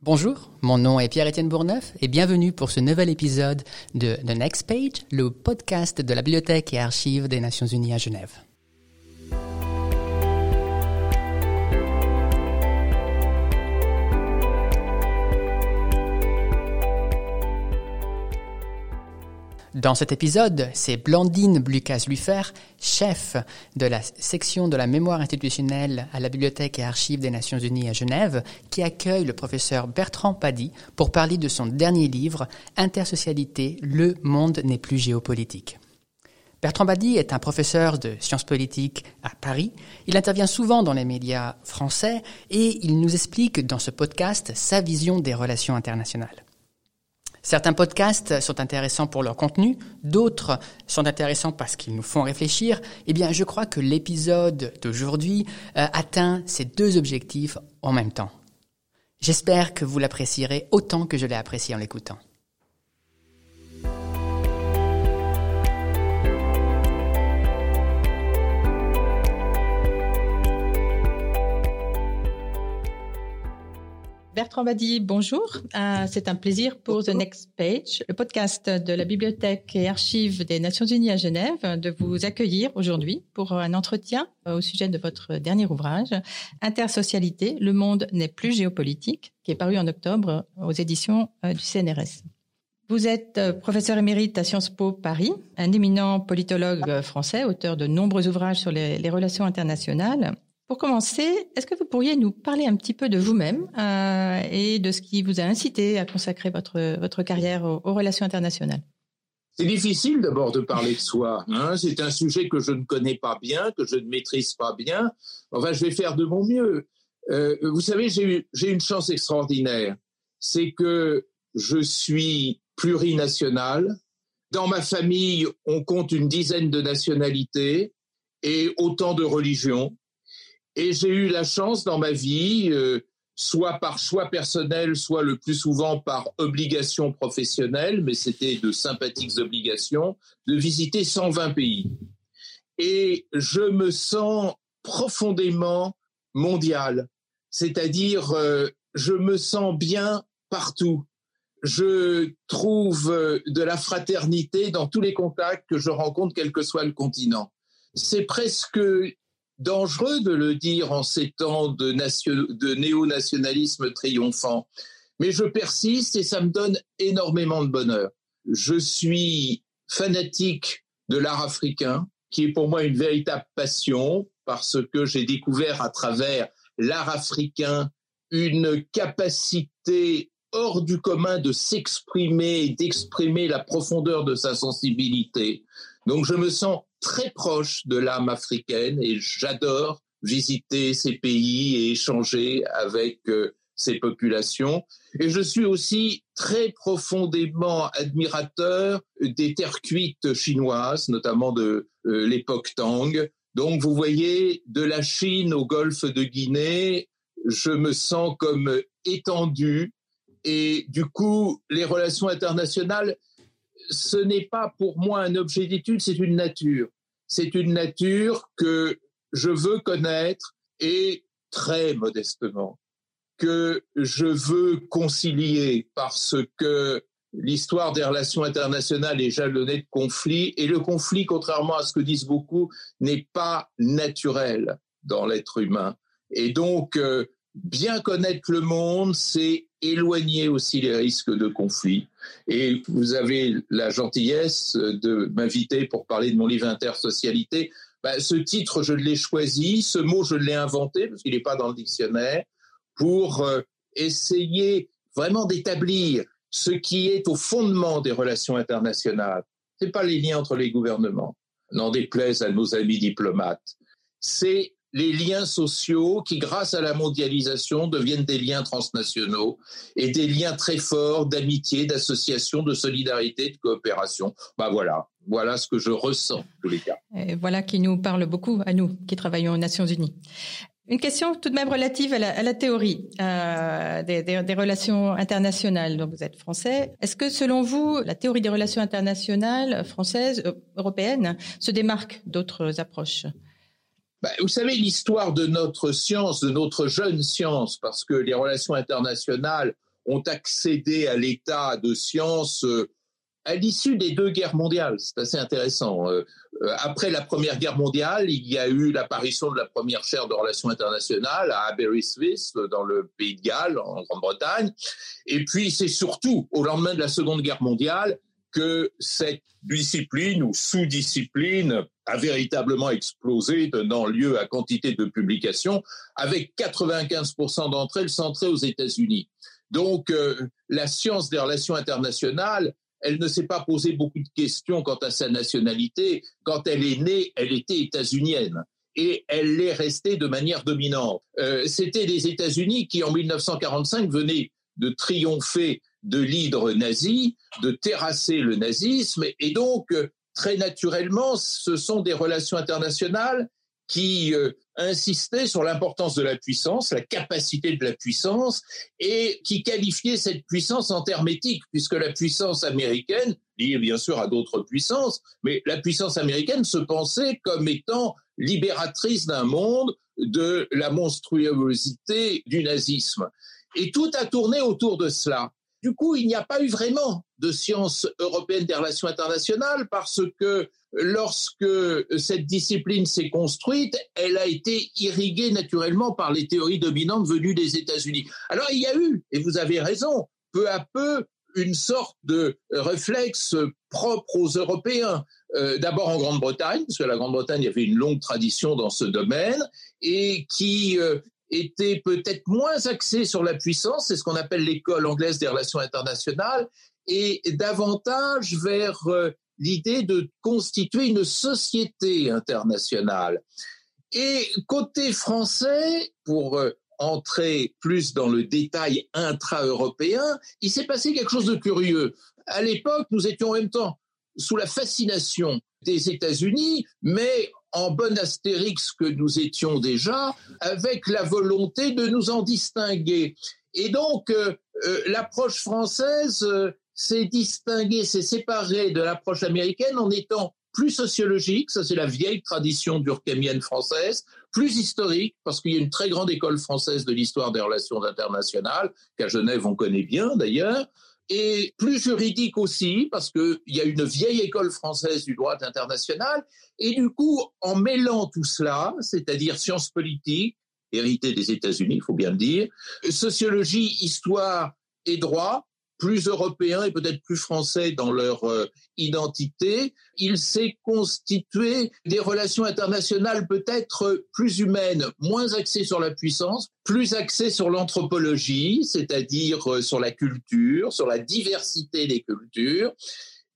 Bonjour, mon nom est Pierre-Étienne Bourneuf et bienvenue pour ce nouvel épisode de The Next Page, le podcast de la Bibliothèque et Archives des Nations Unies à Genève. Dans cet épisode, c'est Blandine Blucas-Lufer, chef de la section de la mémoire institutionnelle à la Bibliothèque et Archives des Nations Unies à Genève, qui accueille le professeur Bertrand Paddy pour parler de son dernier livre, Intersocialité, le monde n'est plus géopolitique. Bertrand Badi est un professeur de sciences politiques à Paris. Il intervient souvent dans les médias français et il nous explique dans ce podcast sa vision des relations internationales. Certains podcasts sont intéressants pour leur contenu, d'autres sont intéressants parce qu'ils nous font réfléchir. Eh bien, je crois que l'épisode d'aujourd'hui euh, atteint ces deux objectifs en même temps. J'espère que vous l'apprécierez autant que je l'ai apprécié en l'écoutant. Bertrand Badi, bonjour. Euh, c'est un plaisir pour The Next Page, le podcast de la Bibliothèque et Archives des Nations Unies à Genève, de vous accueillir aujourd'hui pour un entretien au sujet de votre dernier ouvrage, Intersocialité, le monde n'est plus géopolitique, qui est paru en octobre aux éditions euh, du CNRS. Vous êtes euh, professeur émérite à Sciences Po Paris, un éminent politologue français, auteur de nombreux ouvrages sur les relations internationales. Pour commencer, est-ce que vous pourriez nous parler un petit peu de vous-même euh, et de ce qui vous a incité à consacrer votre, votre carrière aux, relations internationales? C'est difficile d'abord de parler de soi. Hein. C'est un sujet que je ne connais pas bien, que je ne maîtrise pas bien. Enfin, je vais faire de mon mieux. Euh, vous savez, j'ai une chance extraordinaire. C'est que je suis plurinational. Dans ma famille, on compte une dizaine de nationalités et autant de religions. Et j'ai eu la chance dans ma vie, euh, soit par choix personnel, soit le plus souvent par obligation professionnelle, mais c'était de sympathiques obligations, de visiter 120 pays. Et je me sens profondément mondial, c'est-à-dire euh, je me sens bien partout. Je trouve euh, de la fraternité dans tous les contacts que je rencontre, quel que soit le continent. C'est presque dangereux de le dire en ces temps de, néo-nationalisme triomphant. Mais je persiste et ça me donne énormément de bonheur. Je suis fanatique de l'art africain, qui est pour moi une véritable passion, parce que j'ai découvert à travers l'art africain une capacité hors du commun de s'exprimer d'exprimer la profondeur de sa sensibilité. Donc je me sens très proche de l'âme africaine et j'adore visiter ces pays et échanger avec euh, ces populations. Et je suis aussi très profondément admirateur des terres cuites chinoises, notamment de euh, l'époque Tang. Donc vous voyez, de la Chine au golfe de Guinée, je me sens comme étendu. Et du coup, les relations internationales, ce n'est pas pour moi un objet d'étude, c'est une nature. C'est une nature que je veux connaître et très modestement que je veux concilier parce que l'histoire des relations internationales est jalonnée de conflits et le conflit, contrairement à ce que disent beaucoup, n'est pas naturel dans l'être humain. Et donc, euh, bien connaître le monde, c'est éloigner aussi les risques de conflit. Et vous avez la gentillesse de m'inviter pour parler de mon livre Intersocialité. Ben, ce titre, je l'ai choisi, ce mot, je l'ai inventé, parce qu'il n'est pas dans le dictionnaire, pour euh, essayer vraiment d'établir ce qui est au fondement des relations internationales. Ce n'est pas les liens entre les gouvernements, n'en déplaise à nos amis diplomates. C'est les liens sociaux qui, grâce à la mondialisation, deviennent des liens transnationaux et des liens très forts d'amitié, d'association, de solidarité, de coopération. Ben voilà, ce que je ressens en tous les cas. Voilà qui nous parle beaucoup à nous qui travaillons aux Nations Unies. Une question tout de même relative à la, théorie euh, des, relations internationales. Donc vous êtes français. Est-ce que selon vous, la théorie des relations internationales françaises, euh, européennes, se démarque d'autres approches? Bah, vous savez, l'histoire de notre science, de notre jeune science, parce que les relations internationales ont accédé à l'état de science à l'issue des deux guerres mondiales. C'est assez intéressant. après la Première Guerre mondiale, il y a eu l'apparition de la première chaire de relations internationales à Aberystwyth, dans le Pays de Galles, en Grande-Bretagne. Et puis, c'est surtout au lendemain de la Seconde Guerre mondiale que cette discipline ou sous-discipline a véritablement explosé, donnant lieu à quantité de publications, avec 95% d'entre elles centrées aux États-Unis. Donc, euh, la science des relations internationales, elle ne s'est pas posé beaucoup de questions quant à sa nationalité. Quand elle est née, elle était états-unienne et elle l'est restée de manière dominante. Euh, C'était les États-Unis qui, en 1945, venaient de triompher de l'hydre nazi, de terrasser le nazisme, et donc euh, très naturellement, ce sont des relations internationales qui euh, insistaient sur l'importance de la puissance, la capacité de la puissance, et qui qualifiaient cette puissance en termes éthiques, puisque la puissance américaine, liée bien sûr à d'autres puissances, mais la puissance américaine se pensait comme étant libératrice d'un monde de la monstruosité du nazisme. Et tout a tourné autour de cela. Du coup, il n'y a pas eu vraiment de science européenne des relations internationales parce que lorsque cette discipline s'est construite, elle a été irriguée naturellement par les théories dominantes venues des États-Unis. Alors il y a eu, et vous avez raison, peu à peu une sorte de réflexe propre aux Européens. Euh, d'abord en Grande-Bretagne, parce que la Grande-Bretagne avait une longue tradition dans ce domaine, et qui euh, était peut-être moins axé sur la puissance, c'est ce qu'on appelle l'école anglaise des relations internationales, et davantage vers euh, l'idée de constituer une société internationale. Et côté français, pour euh, entrer plus dans le détail intra-européen, il s'est passé quelque chose de curieux. À l'époque, nous étions en même temps sous la fascination des États-Unis, mais en bon astérix que nous étions déjà, avec la volonté de nous en distinguer. Et donc, euh, euh, l'approche française euh, s'est distinguée, s'est séparée de l'approche américaine en étant plus sociologique, ça c'est la vieille tradition durkheimienne française, plus historique, parce qu'il y a une très grande école française de l'histoire des relations internationales, qu'à Genève on connaît bien d'ailleurs, et plus juridique aussi, parce qu'il y a une vieille école française du droit international, et du coup, en mêlant tout cela, c'est-à-dire sciences politiques, hérité des États-Unis, il faut bien le dire, sociologie, histoire et droit, plus européens et peut-être plus français dans leur euh, identité. Il s'est constitué des relations internationales peut-être plus humaines, moins axées sur la puissance, plus axées sur l'anthropologie, c'est-à-dire euh, sur la culture, sur la diversité des cultures.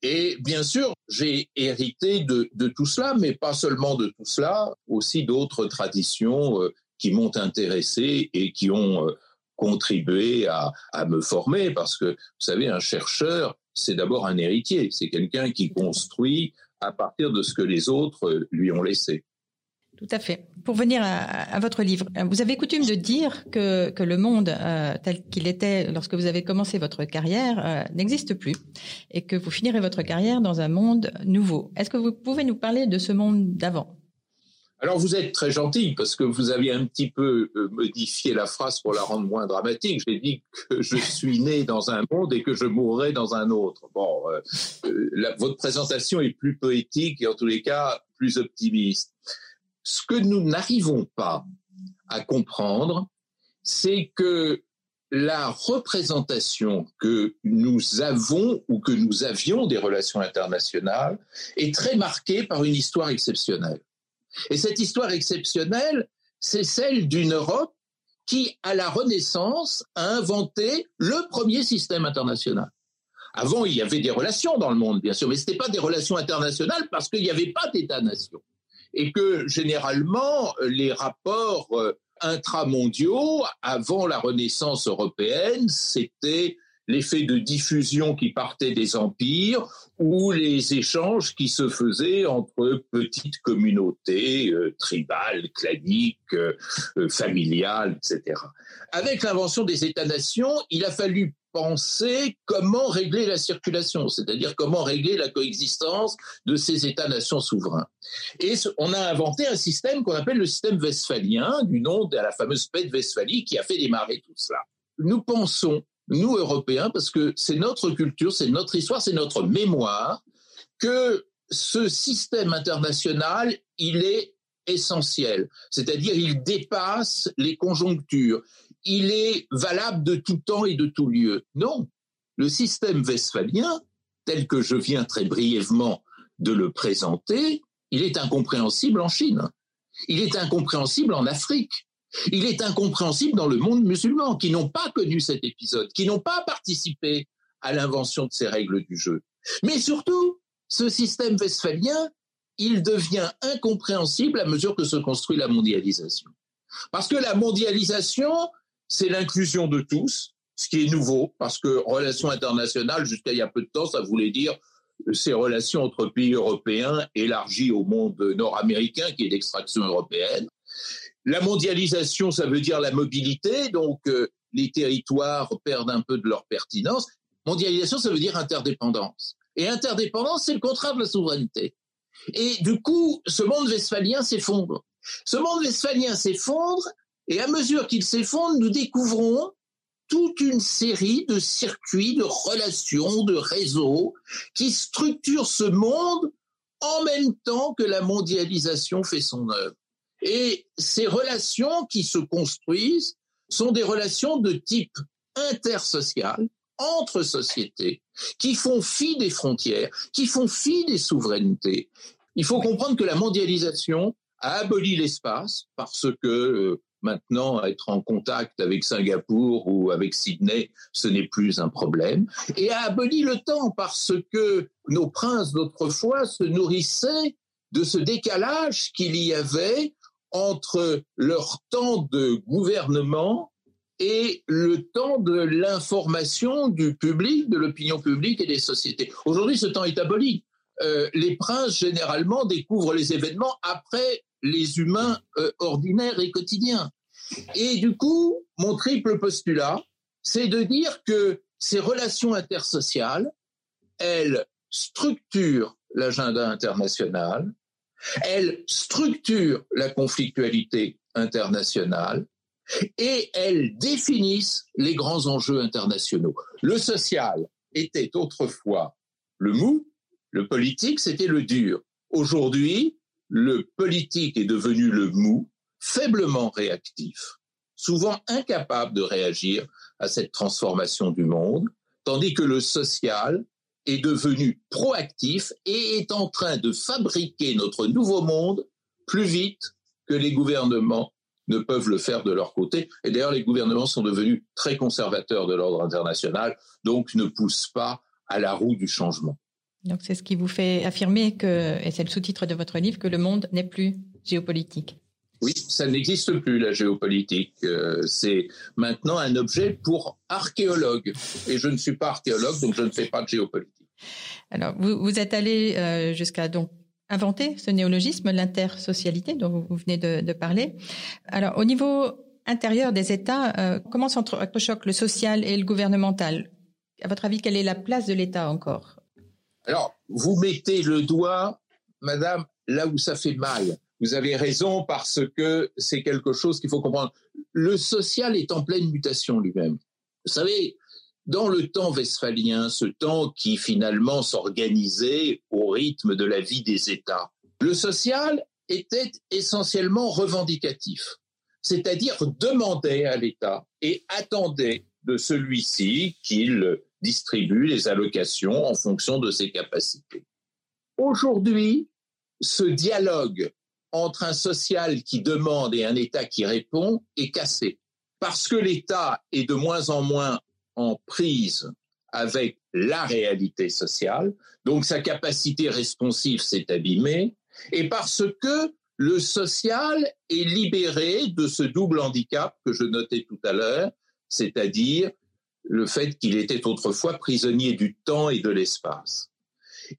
Et bien sûr, j'ai hérité de, tout cela, mais pas seulement de tout cela, aussi d'autres traditions euh, qui m'ont intéressé et qui ont contribué à, me former parce que, vous savez, un chercheur, c'est d'abord un héritier, c'est quelqu'un qui construit à partir de ce que les autres lui ont laissé. Tout à fait. Pour venir à, votre livre, vous avez coutume de dire que, que le monde euh, tel qu'il était lorsque vous avez commencé votre carrière euh, n'existe plus et que vous finirez votre carrière dans un monde nouveau. Est-ce que vous pouvez nous parler de ce monde d'avant? Alors vous êtes très gentil parce que vous avez un petit peu euh, modifié la phrase pour la rendre moins dramatique. J'ai dit que je suis né dans un monde et que je mourrai dans un autre. Bon, euh, euh, votre présentation est plus poétique et en tous les cas plus optimiste. Ce que nous n'arrivons pas à comprendre, c'est que la représentation que nous avons ou que nous avions des relations internationales est très marquée par une histoire exceptionnelle. Et cette histoire exceptionnelle, c'est celle d'une Europe qui, à la Renaissance, a inventé le premier système international. Avant, il y avait des relations dans le monde, bien sûr, mais ce n'était pas des relations internationales parce qu'il n'y avait pas d'État-nation. Et que, généralement, les rapports euh, intramondiaux, avant la Renaissance européenne, c'était l'effet de diffusion qui partait des empires ou les échanges qui se faisaient entre petites communautés euh, tribales, claniques, euh, euh, familiales, etc. Avec l'invention des États-nations, il a fallu penser comment régler la circulation, c'est-à-dire comment régler la coexistence de ces États-nations souverains. Et on a inventé un système qu'on appelle le système westphalien, du nom de la fameuse paix de Westphalie qui a fait démarrer tout cela. Nous pensons nous Européens, parce que c'est notre culture, c'est notre histoire, c'est notre mémoire, que ce système international, il est essentiel, c'est-à-dire il dépasse les conjonctures, il est valable de tout temps et de tout lieu. Non, le système westphalien, tel que je viens très brièvement de le présenter, il est incompréhensible en Chine, il est incompréhensible en Afrique, il est incompréhensible dans le monde musulman, qui n'ont pas connu cet épisode, qui n'ont pas participé à l'invention de ces règles du jeu. Mais surtout, ce système westphalien, il devient incompréhensible à mesure que se construit la mondialisation. Parce que la mondialisation, c'est l'inclusion de tous, ce qui est nouveau, parce que relations internationales, jusqu'à il y a peu de temps, ça voulait dire ces relations entre pays européens élargies au monde nord-américain qui est d'extraction européenne. La mondialisation, ça veut dire la mobilité, donc euh, les territoires perdent un peu de leur pertinence. Mondialisation, ça veut dire interdépendance. Et interdépendance, c'est le contraire de la souveraineté. Et du coup, ce monde westphalien s'effondre. Ce monde westphalien s'effondre, et à mesure qu'il s'effondre, nous découvrons toute une série de circuits, de relations, de réseaux qui structurent ce monde en même temps que la mondialisation fait son œuvre. Et ces relations qui se construisent sont des relations de type intersocial, entre sociétés, qui font fi des frontières, qui font fi des souverainetés. Il faut comprendre que la mondialisation a aboli l'espace parce que euh, Maintenant, être en contact avec Singapour ou avec Sydney, ce n'est plus un problème. Et a aboli le temps parce que nos princes d'autrefois se nourrissaient de ce décalage qu'il y avait entre leur temps de gouvernement et le temps de l'information du public, de l'opinion publique et des sociétés. Aujourd'hui, ce temps est aboli. Euh, les princes, généralement, découvrent les événements après les humains euh, ordinaires et quotidiens. Et du coup, mon triple postulat, c'est de dire que ces relations intersociales, elles structurent l'agenda international, elles structurent la conflictualité internationale et elles définissent les grands enjeux internationaux. Le social était autrefois le mou, le politique c'était le dur. Aujourd'hui, le politique est devenu le mou, faiblement réactif, souvent incapable de réagir à cette transformation du monde, tandis que le social est devenu proactif et est en train de fabriquer notre nouveau monde plus vite que les gouvernements ne peuvent le faire de leur côté. Et d'ailleurs, les gouvernements sont devenus très conservateurs de l'ordre international, donc ne poussent pas à la roue du changement. Donc c'est ce qui vous fait affirmer et c'est le sous-titre de votre livre, que le monde n'est plus géopolitique. Oui, ça n'existe plus la géopolitique. Euh, c'est maintenant un objet pour archéologues. Et je ne suis pas archéologue, donc je ne fais pas de géopolitique. Alors, vous, vous êtes allé euh, jusqu'à donc inventer ce néologisme, l'intersocialité dont vous venez de, de, parler. Alors, au niveau intérieur des États, euh, comment s'entrechoquent le social et le gouvernemental? À votre avis, quelle est la place de l'État encore? Alors, vous mettez le doigt, madame, là où ça fait mal. Vous avez raison parce que c'est quelque chose qu'il faut comprendre. Le social est en pleine mutation lui-même. Vous savez, dans le temps westphalien, ce temps qui finalement s'organisait au rythme de la vie des États, le social était essentiellement revendicatif, c'est-à-dire demandait à l'État et attendait de celui-ci qu'il distribue les allocations en fonction de ses capacités. Aujourd'hui, ce dialogue entre un social qui demande et un État qui répond est cassé. Parce que l'État est de moins en moins en prise avec la réalité sociale, donc sa capacité responsive s'est abîmée, et parce que le social est libéré de ce double handicap que je notais tout à l'heure, c'est-à-dire le fait qu'il était autrefois prisonnier du temps et de l'espace.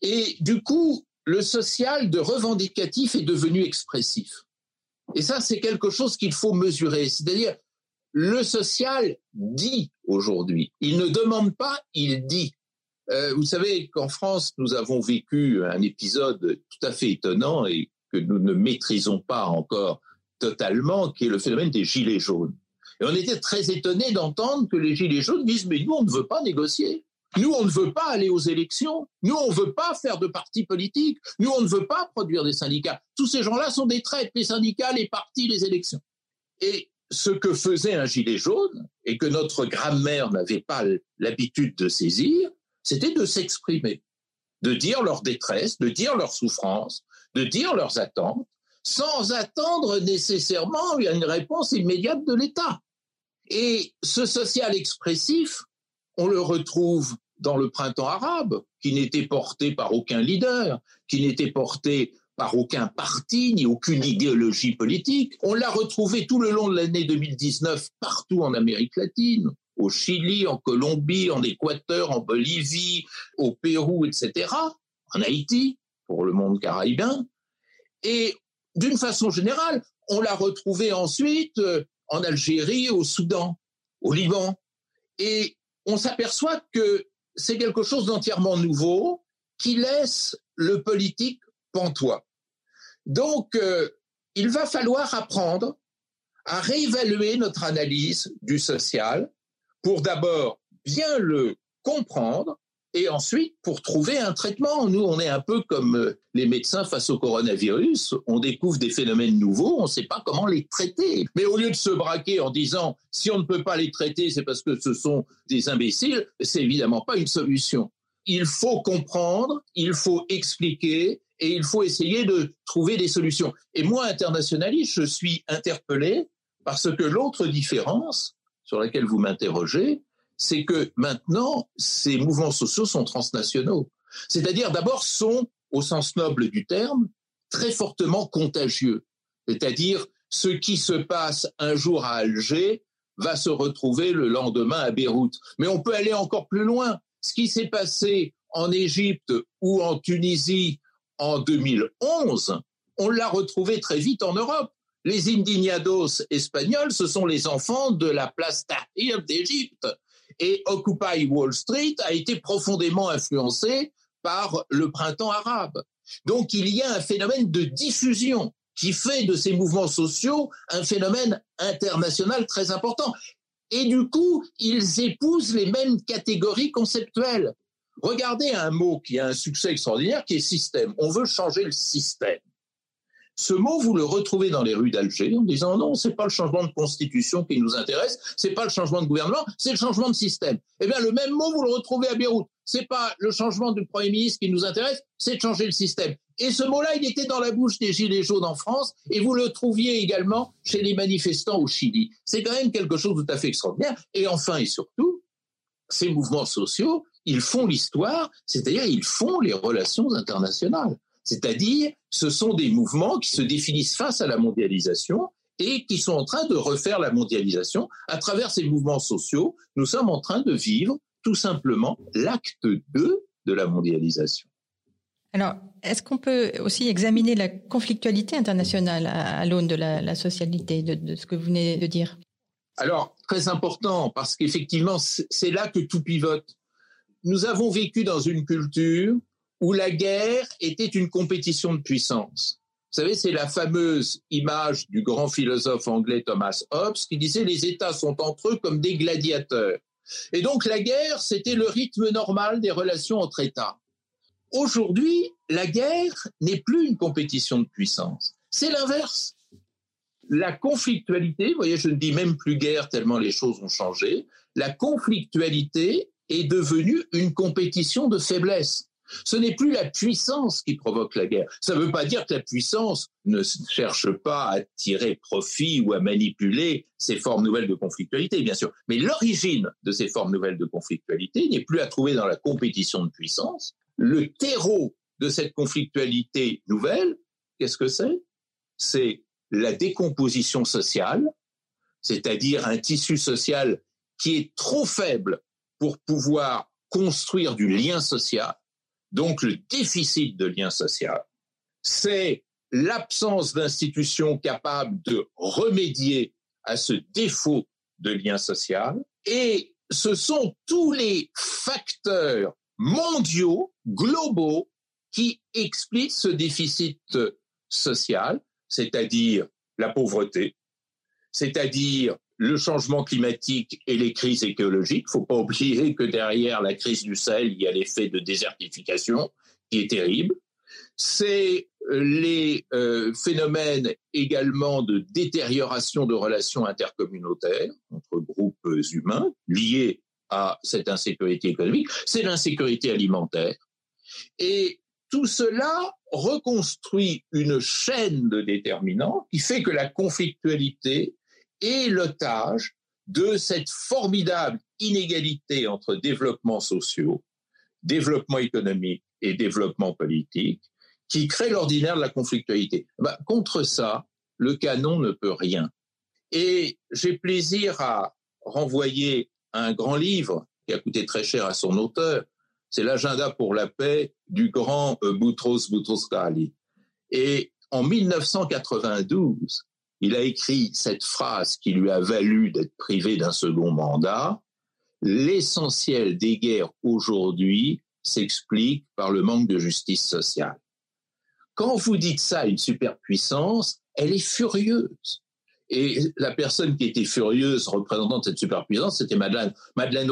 Et du coup, le social de revendicatif est devenu expressif. Et ça, c'est quelque chose qu'il faut mesurer. C'est-à-dire, le social dit aujourd'hui. Il ne demande pas, il dit. Euh, vous savez qu'en France, nous avons vécu un épisode tout à fait étonnant et que nous ne maîtrisons pas encore totalement, qui est le phénomène des gilets jaunes. Et on était très étonnés d'entendre que les Gilets jaunes disent, mais nous, on ne veut pas négocier. Nous, on ne veut pas aller aux élections. Nous, on ne veut pas faire de partis politiques. Nous, on ne veut pas produire des syndicats. Tous ces gens-là sont des traites, les syndicats, les partis, les élections. Et ce que faisait un gilet jaune, et que notre grammaire n'avait pas l'habitude de saisir, c'était de s'exprimer, de dire leur détresse, de dire leur souffrance, de dire leurs attentes, sans attendre nécessairement une réponse immédiate de l'État. Et ce social expressif, on le retrouve dans le printemps arabe, qui n'était porté par aucun leader, qui n'était porté par aucun parti ni aucune idéologie politique. On l'a retrouvé tout le long de l'année 2019 partout en Amérique latine, au Chili, en Colombie, en Équateur, en Bolivie, au Pérou, etc., en Haïti, pour le monde caribéen. Et d'une façon générale, on l'a retrouvé ensuite euh, en Algérie, au Soudan, au Liban. Et on s'aperçoit que c'est quelque chose d'entièrement nouveau qui laisse le politique pantois. Donc, euh, il va falloir apprendre à réévaluer notre analyse du social pour d'abord bien le comprendre et ensuite pour trouver un traitement. Nous, on est un peu comme euh, les médecins face au coronavirus. On découvre des phénomènes nouveaux, on ne sait pas comment les traiter. Mais au lieu de se braquer en disant si on ne peut pas les traiter, c'est parce que ce sont des imbéciles, c'est évidemment pas une solution. Il faut comprendre, il faut expliquer et il faut essayer de trouver des solutions. Et moi, internationaliste, je suis interpellé parce que l'autre différence sur laquelle vous m'interrogez, c'est que maintenant, ces mouvements sociaux sont transnationaux. C'est-à-dire, d'abord, sont, au sens noble du terme, très fortement contagieux. C'est-à-dire, ce qui se passe un jour à Alger va se retrouver le lendemain à Beyrouth. Mais on peut aller encore plus loin. Ce qui s'est passé en Égypte ou en Tunisie en 2011, on l'a retrouvé très vite en Europe. Les indignados espagnols, ce sont les enfants de la place Tahrir d'Égypte et Occupy Wall Street a été profondément influencé par le printemps arabe. Donc il y a un phénomène de diffusion qui fait de ces mouvements sociaux un phénomène international très important. Et du coup, ils épousent les mêmes catégories conceptuelles. Regardez un mot qui a un succès extraordinaire, qui est système. On veut changer le système. Ce mot, vous le retrouvez dans les rues d'Alger en disant non, c'est pas le changement de constitution qui nous intéresse, c'est pas le changement de gouvernement, c'est le changement de système. Eh bien, le même mot, vous le retrouvez à Beyrouth. C'est pas le changement du premier ministre qui nous intéresse, c'est de changer le système. Et ce mot-là, il était dans la bouche des gilets jaunes en France et vous le trouviez également chez les manifestants au Chili. C'est quand même quelque chose de tout à fait extraordinaire. Et enfin et surtout, ces mouvements sociaux, ils font l'histoire, c'est-à-dire ils font les relations internationales. C'est-à-dire, ce sont des mouvements qui se définissent face à la mondialisation et qui sont en train de refaire la mondialisation. À travers ces mouvements sociaux, nous sommes en train de vivre tout simplement l'acte 2 de la mondialisation. Alors, est-ce qu'on peut aussi examiner la conflictualité internationale à, l'aune de la, socialité, de, de, ce que vous venez de dire? Alors, très important, parce qu'effectivement, c'est là que tout pivote. Nous avons vécu dans une culture où la guerre était une compétition de puissance. Vous savez, c'est la fameuse image du grand philosophe anglais Thomas Hobbes qui disait les États sont entre eux comme des gladiateurs. Et donc la guerre, c'était le rythme normal des relations entre États. Aujourd'hui, la guerre n'est plus une compétition de puissance. C'est l'inverse. La conflictualité, vous voyez, je ne dis même plus guerre tellement les choses ont changé, la conflictualité est devenue une compétition de faiblesse. Ce n'est plus la puissance qui provoque la guerre. Ça ne veut pas dire que la puissance ne cherche pas à tirer profit ou à manipuler ces formes nouvelles de conflictualité, bien sûr. Mais l'origine de ces formes nouvelles de conflictualité n'est plus à trouver dans la compétition de puissance. Le terreau de cette conflictualité nouvelle, qu'est-ce que c'est? C'est la décomposition sociale, c'est-à-dire un tissu social qui est trop faible pour pouvoir construire du lien social donc le déficit de lien social, c'est l'absence d'institutions capables de remédier à ce défaut de lien social, et ce sont tous les facteurs mondiaux, globaux, qui expliquent ce déficit social, c'est-à-dire la pauvreté, c'est-à-dire le changement climatique et les crises écologiques. Il ne faut pas oublier que derrière la crise du Sahel, il y a l'effet de désertification qui est terrible. C'est euh, les euh, phénomènes également de détérioration de relations intercommunautaires entre groupes humains liés à cette insécurité économique. C'est l'insécurité alimentaire. Et tout cela reconstruit une chaîne de déterminants qui fait que la conflictualité est l'otage de cette formidable inégalité entre développement sociaux, développement économique et développement politique qui crée l'ordinaire de la conflictualité. Bah, contre ça, le canon ne peut rien. Et j'ai plaisir à renvoyer un grand livre qui a coûté très cher à son auteur, c'est l'agenda pour la paix du grand euh, Boutros Boutros-Ghali. Et en 1992, il a écrit cette phrase qui lui a valu d'être privé d'un second mandat. L'essentiel des guerres aujourd'hui s'explique par le manque de justice sociale. Quand vous dites ça à une superpuissance, elle est furieuse. Et la personne qui était furieuse, représentante de cette superpuissance, c'était Madeleine, Madeleine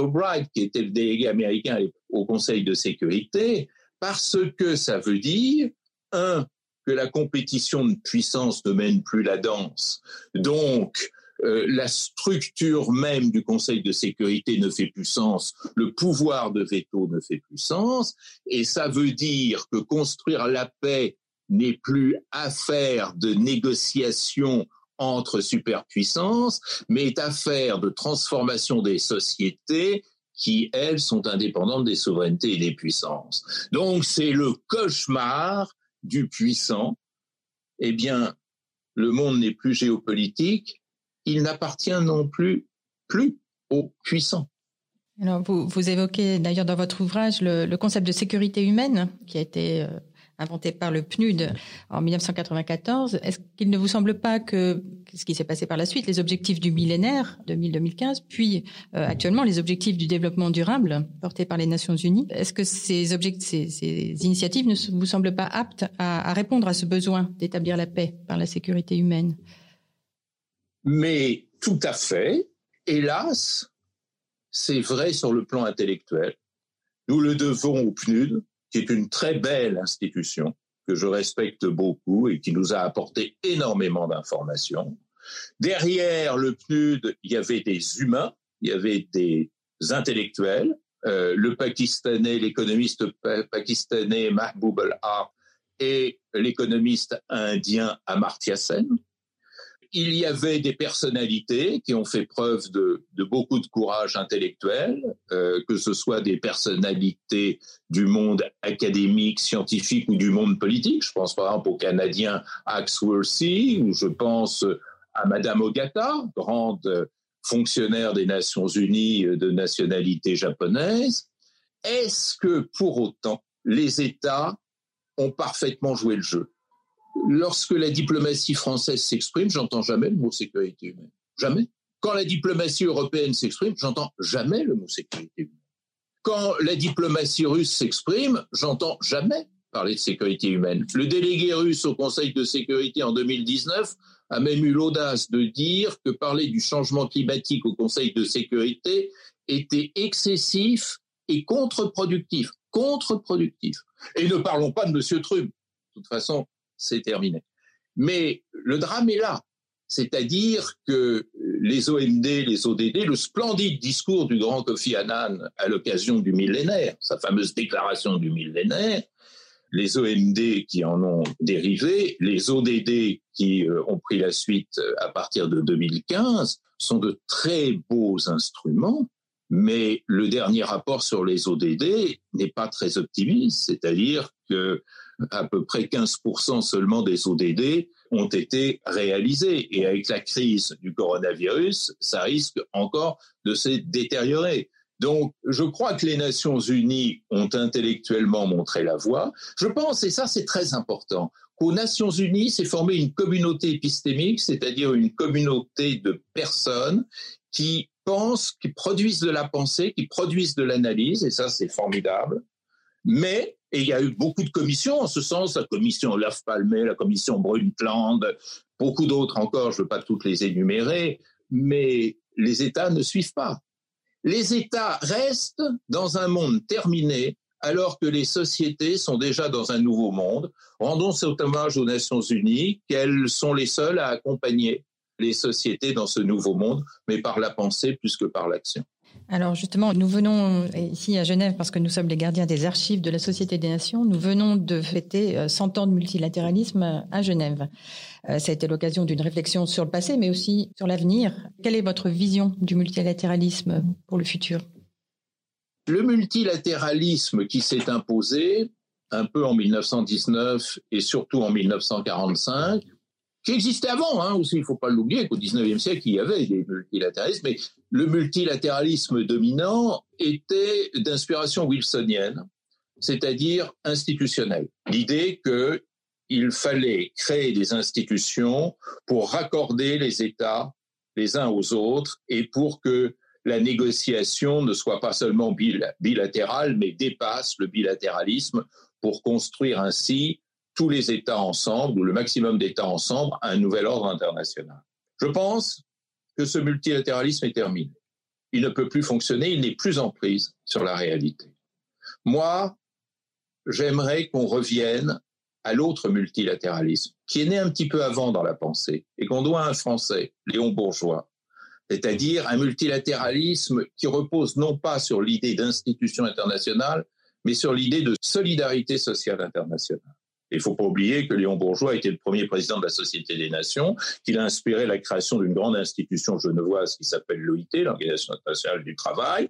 qui était le délégué américain au Conseil de sécurité, parce que ça veut dire, un, que la compétition de puissance ne mène plus la danse. Donc, euh, la structure même du Conseil de sécurité ne fait plus sens, le pouvoir de veto ne fait plus sens, et ça veut dire que construire la paix n'est plus affaire de négociation entre superpuissances, mais est affaire de transformation des sociétés qui, elles, sont indépendantes des souverainetés et des puissances. Donc c'est le cauchemar du puissant. Eh bien, le monde n'est plus géopolitique, il n'appartient non plus plus aux puissants. Alors vous, vous évoquez d'ailleurs dans votre ouvrage le, concept de sécurité humaine qui a été euh, inventé par le PNUD en 1994. Est-ce qu'il ne vous semble pas que ce qui s'est passé par la suite, les objectifs du millénaire 2000-2015, puis euh, actuellement les objectifs du développement durable portés par les Nations Unies, est-ce que ces, ces, ces, initiatives ne vous semblent pas aptes à, à répondre à ce besoin d'établir la paix par la sécurité humaine? Mais tout à fait. Hélas, c'est vrai sur le plan intellectuel. Nous le devons au PNUD, qui est une très belle institution que je respecte beaucoup et qui nous a apporté énormément d'informations. Derrière le PNUD, il y avait des humains, il y avait des intellectuels. Euh, le Pakistanais, l'économiste pakistanais Mahboub al-Har et l'économiste indien Amartya Sen il y avait des personnalités qui ont fait preuve de, beaucoup de courage intellectuel, euh, que ce soit des personnalités du monde académique, scientifique ou du monde politique. Je pense par exemple au Canadien Axworthy, ou je pense à Madame Ogata, grande fonctionnaire des Nations Unies de nationalité japonaise. Est-ce que pour autant les États ont parfaitement joué le jeu? Lorsque la diplomatie française s'exprime, j'entends jamais le mot sécurité humaine. Jamais. Quand la diplomatie européenne s'exprime, j'entends jamais le mot sécurité humaine. Quand la diplomatie russe s'exprime, j'entends jamais parler de sécurité humaine. Le délégué russe au Conseil de sécurité en 2019 a même eu l'audace de dire que parler du changement climatique au Conseil de sécurité était excessif et contre-productif. Contre-productif. Et ne parlons pas de M. Trump. De toute façon, c'est terminé. Mais le drame est là. C'est-à-dire que les OMD, les ODD, le splendide discours du grand Kofi Annan à l'occasion du millénaire, sa fameuse déclaration du millénaire, les OMD qui en ont dérivé, les ODD qui euh, ont pris la suite euh, à partir de 2015, sont de très beaux instruments, mais le dernier rapport sur les ODD n'est pas très optimiste, c'est-à-dire que à peu près 15% seulement des ODD ont été réalisés. Et avec la crise du coronavirus, ça risque encore de se détériorer. Donc, je crois que les Nations Unies ont intellectuellement montré la voie. Je pense, et ça c'est très important, qu'aux Nations Unies s'est formée une communauté épistémique, c'est-à-dire une communauté de personnes qui pensent, qui produisent de la pensée, qui produisent de l'analyse, et ça c'est formidable, mais et il y a eu beaucoup de commissions en ce sens, la commission Olaf Palme, la commission Brundtland, beaucoup d'autres encore, je ne veux pas toutes les énumérer, mais les États ne suivent pas. Les États restent dans un monde terminé alors que les sociétés sont déjà dans un nouveau monde. Rendons cet hommage aux Nations Unies, qu'elles sont les seules à accompagner les sociétés dans ce nouveau monde, mais par la pensée plus que par l'action. Alors justement, nous venons ici à Genève parce que nous sommes les gardiens des archives de la Société des Nations. Nous venons de fêter 100 euh, ans de multilatéralisme à Genève. Euh, ça a été l'occasion d'une réflexion sur le passé, mais aussi sur l'avenir. Quelle est votre vision du multilatéralisme pour le futur? Le multilatéralisme qui s'est imposé un peu en 1919 et surtout en 1945 qui existait avant hein, aussi, il ne faut pas l'oublier qu'au XIXe siècle, il y avait des multilatéralismes, mais le multilatéralisme dominant était d'inspiration wilsonienne, c'est-à-dire institutionnelle. L'idée qu'il fallait créer des institutions pour raccorder les États les uns aux autres et pour que la négociation ne soit pas seulement bilatérale, mais dépasse le bilatéralisme pour construire ainsi tous les États ensemble, ou le maximum d'États ensemble, à un nouvel ordre international. Je pense que ce multilatéralisme est terminé. Il ne peut plus fonctionner, il n'est plus en prise sur la réalité. Moi, j'aimerais qu'on revienne à l'autre multilatéralisme, qui est né un petit peu avant dans la pensée, et qu'on doit à un Français, Léon Bourgeois, c'est-à-dire un multilatéralisme qui repose non pas sur l'idée d'institution internationale, mais sur l'idée de solidarité sociale internationale. Il ne faut pas oublier que Léon Bourgeois était le premier président de la Société des Nations, qu'il a inspiré la création d'une grande institution genevoise qui s'appelle l'OIT, l'Organisation internationale du travail,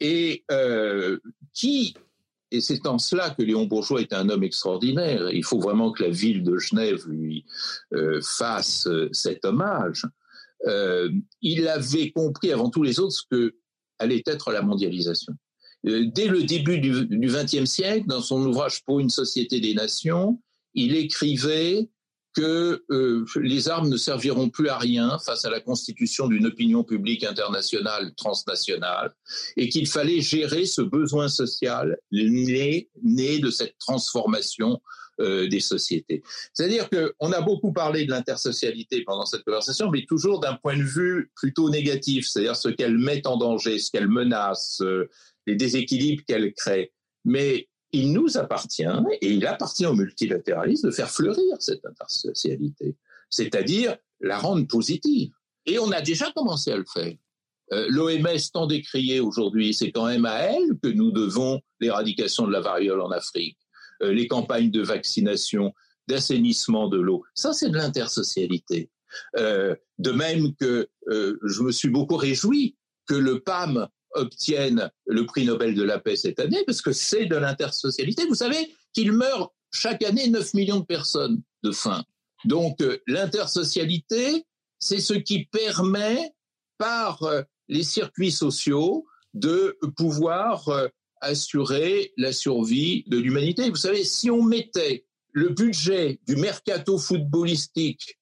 et euh, qui et c'est en cela que Léon Bourgeois est un homme extraordinaire. Il faut vraiment que la ville de Genève lui euh, fasse euh, cet hommage. il avait compris avant tous les autres ce que allait être la mondialisation. Euh, dès le début du XXe siècle, dans son ouvrage Pour une société des nations, il écrivait que euh, les armes ne serviront plus à rien face à la constitution d'une opinion publique internationale transnationale et qu'il fallait gérer ce besoin social né, né de cette transformation euh, des sociétés. C'est-à-dire qu'on a beaucoup parlé de l'intersocialité pendant cette conversation, mais toujours d'un point de vue plutôt négatif, c'est-à-dire ce qu'elle met en danger, ce qu'elle menace, les déséquilibres qu'elle crée. Mais il nous appartient, et il appartient au multilatéralisme, de faire fleurir cette intersocialité, c'est-à-dire la rendre positive. Et on a déjà commencé à le faire. Euh, L'OMS tant décriée aujourd'hui, c'est quand même à elle que nous devons l'éradication de la variole en Afrique, euh, les campagnes de vaccination, d'assainissement de l'eau. Ça, c'est de l'intersocialité. Euh, de même que je me suis beaucoup réjoui que le PAM obtiennent le prix Nobel de la paix cette année, parce que c'est de l'intersocialité. Vous savez qu'il meurt chaque année 9 millions de personnes de faim. Donc euh, l'intersocialité, c'est ce qui permet, par euh, les circuits sociaux, de pouvoir euh, assurer la survie de l'humanité. Vous savez, si on mettait le budget du mercato footballistique,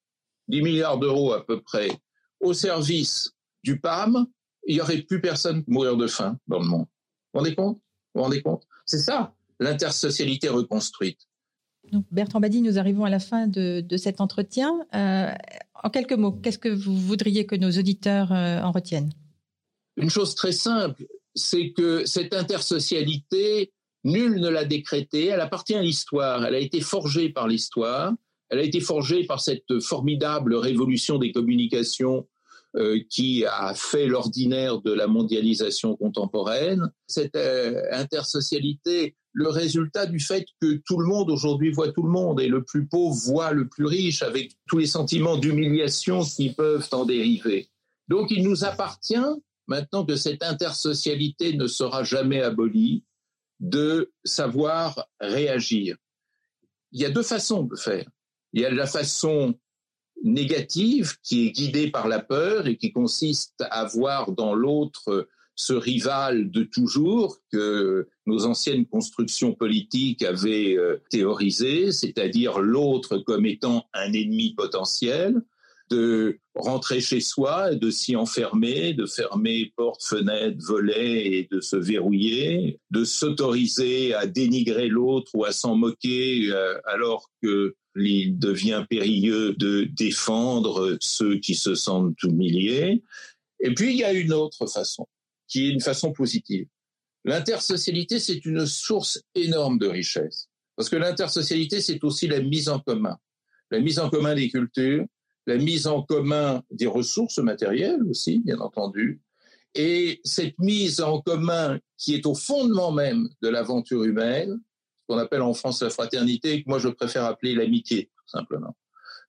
10 milliards d'euros à peu près, au service du PAM, il n'y aurait plus personne mourir de faim dans le monde. Vous vous rendez compte? Vous vous rendez compte? C'est ça, l'intersocialité reconstruite. Donc Bertrand Badi, nous arrivons à la fin de, cet entretien. Euh, en quelques mots, qu'est-ce que vous voudriez que nos auditeurs euh, en retiennent? Une chose très simple, c'est que cette intersocialité, nul ne l'a décrétée, elle appartient à l'histoire, elle a été forgée par l'histoire, elle a été forgée par cette formidable révolution des communications euh, qui a fait l'ordinaire de la mondialisation contemporaine, cette euh, intersocialité, le résultat du fait que tout le monde aujourd'hui voit tout le monde et le plus pauvre voit le plus riche avec tous les sentiments d'humiliation qui peuvent en dériver. Donc il nous appartient, maintenant que cette intersocialité ne sera jamais abolie, de savoir réagir. Il y a deux façons de faire. Il y a la façon négative qui est guidée par la peur et qui consiste à voir dans l'autre ce rival de toujours que nos anciennes constructions politiques avaient euh, théorisé, c'est-à-dire l'autre comme étant un ennemi potentiel, de rentrer chez soi, de s'y enfermer, de fermer portes, fenêtres, volets et de se verrouiller, de s'autoriser à dénigrer l'autre ou à s'en moquer euh, alors que il devient périlleux de défendre ceux qui se sentent humiliés. Et puis, il y a une autre façon, qui est une façon positive. L'intersocialité, c'est une source énorme de richesse. Parce que l'intersocialité, c'est aussi la mise en commun. La mise en commun des cultures, la mise en commun des ressources matérielles aussi, bien entendu. Et cette mise en commun qui est au fondement même de l'aventure humaine, qu'on appelle en France la fraternité, que moi je préfère appeler l'amitié, tout simplement.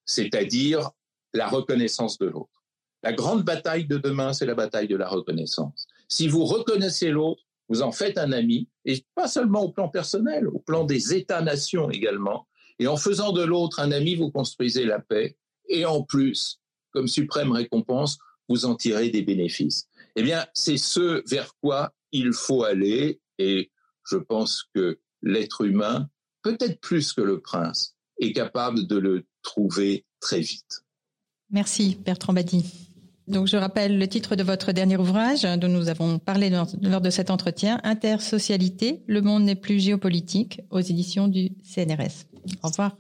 C'est-à-dire la reconnaissance de l'autre. La grande bataille de demain, c'est la bataille de la reconnaissance. Si vous reconnaissez l'autre, vous en faites un ami, et pas seulement au plan personnel, au plan des États-nations également. Et en faisant de l'autre un ami, vous construisez la paix, et en plus, comme suprême récompense, vous en tirez des bénéfices. Eh bien, c'est ce vers quoi il faut aller, et je pense que l'être humain, peut-être plus que le prince, est capable de le trouver très vite. Merci Bertrand Badi. Donc je rappelle le titre de votre dernier ouvrage dont nous avons parlé lors de cet entretien, Intersocialité, le monde n'est plus géopolitique, aux éditions du CNRS. Au revoir.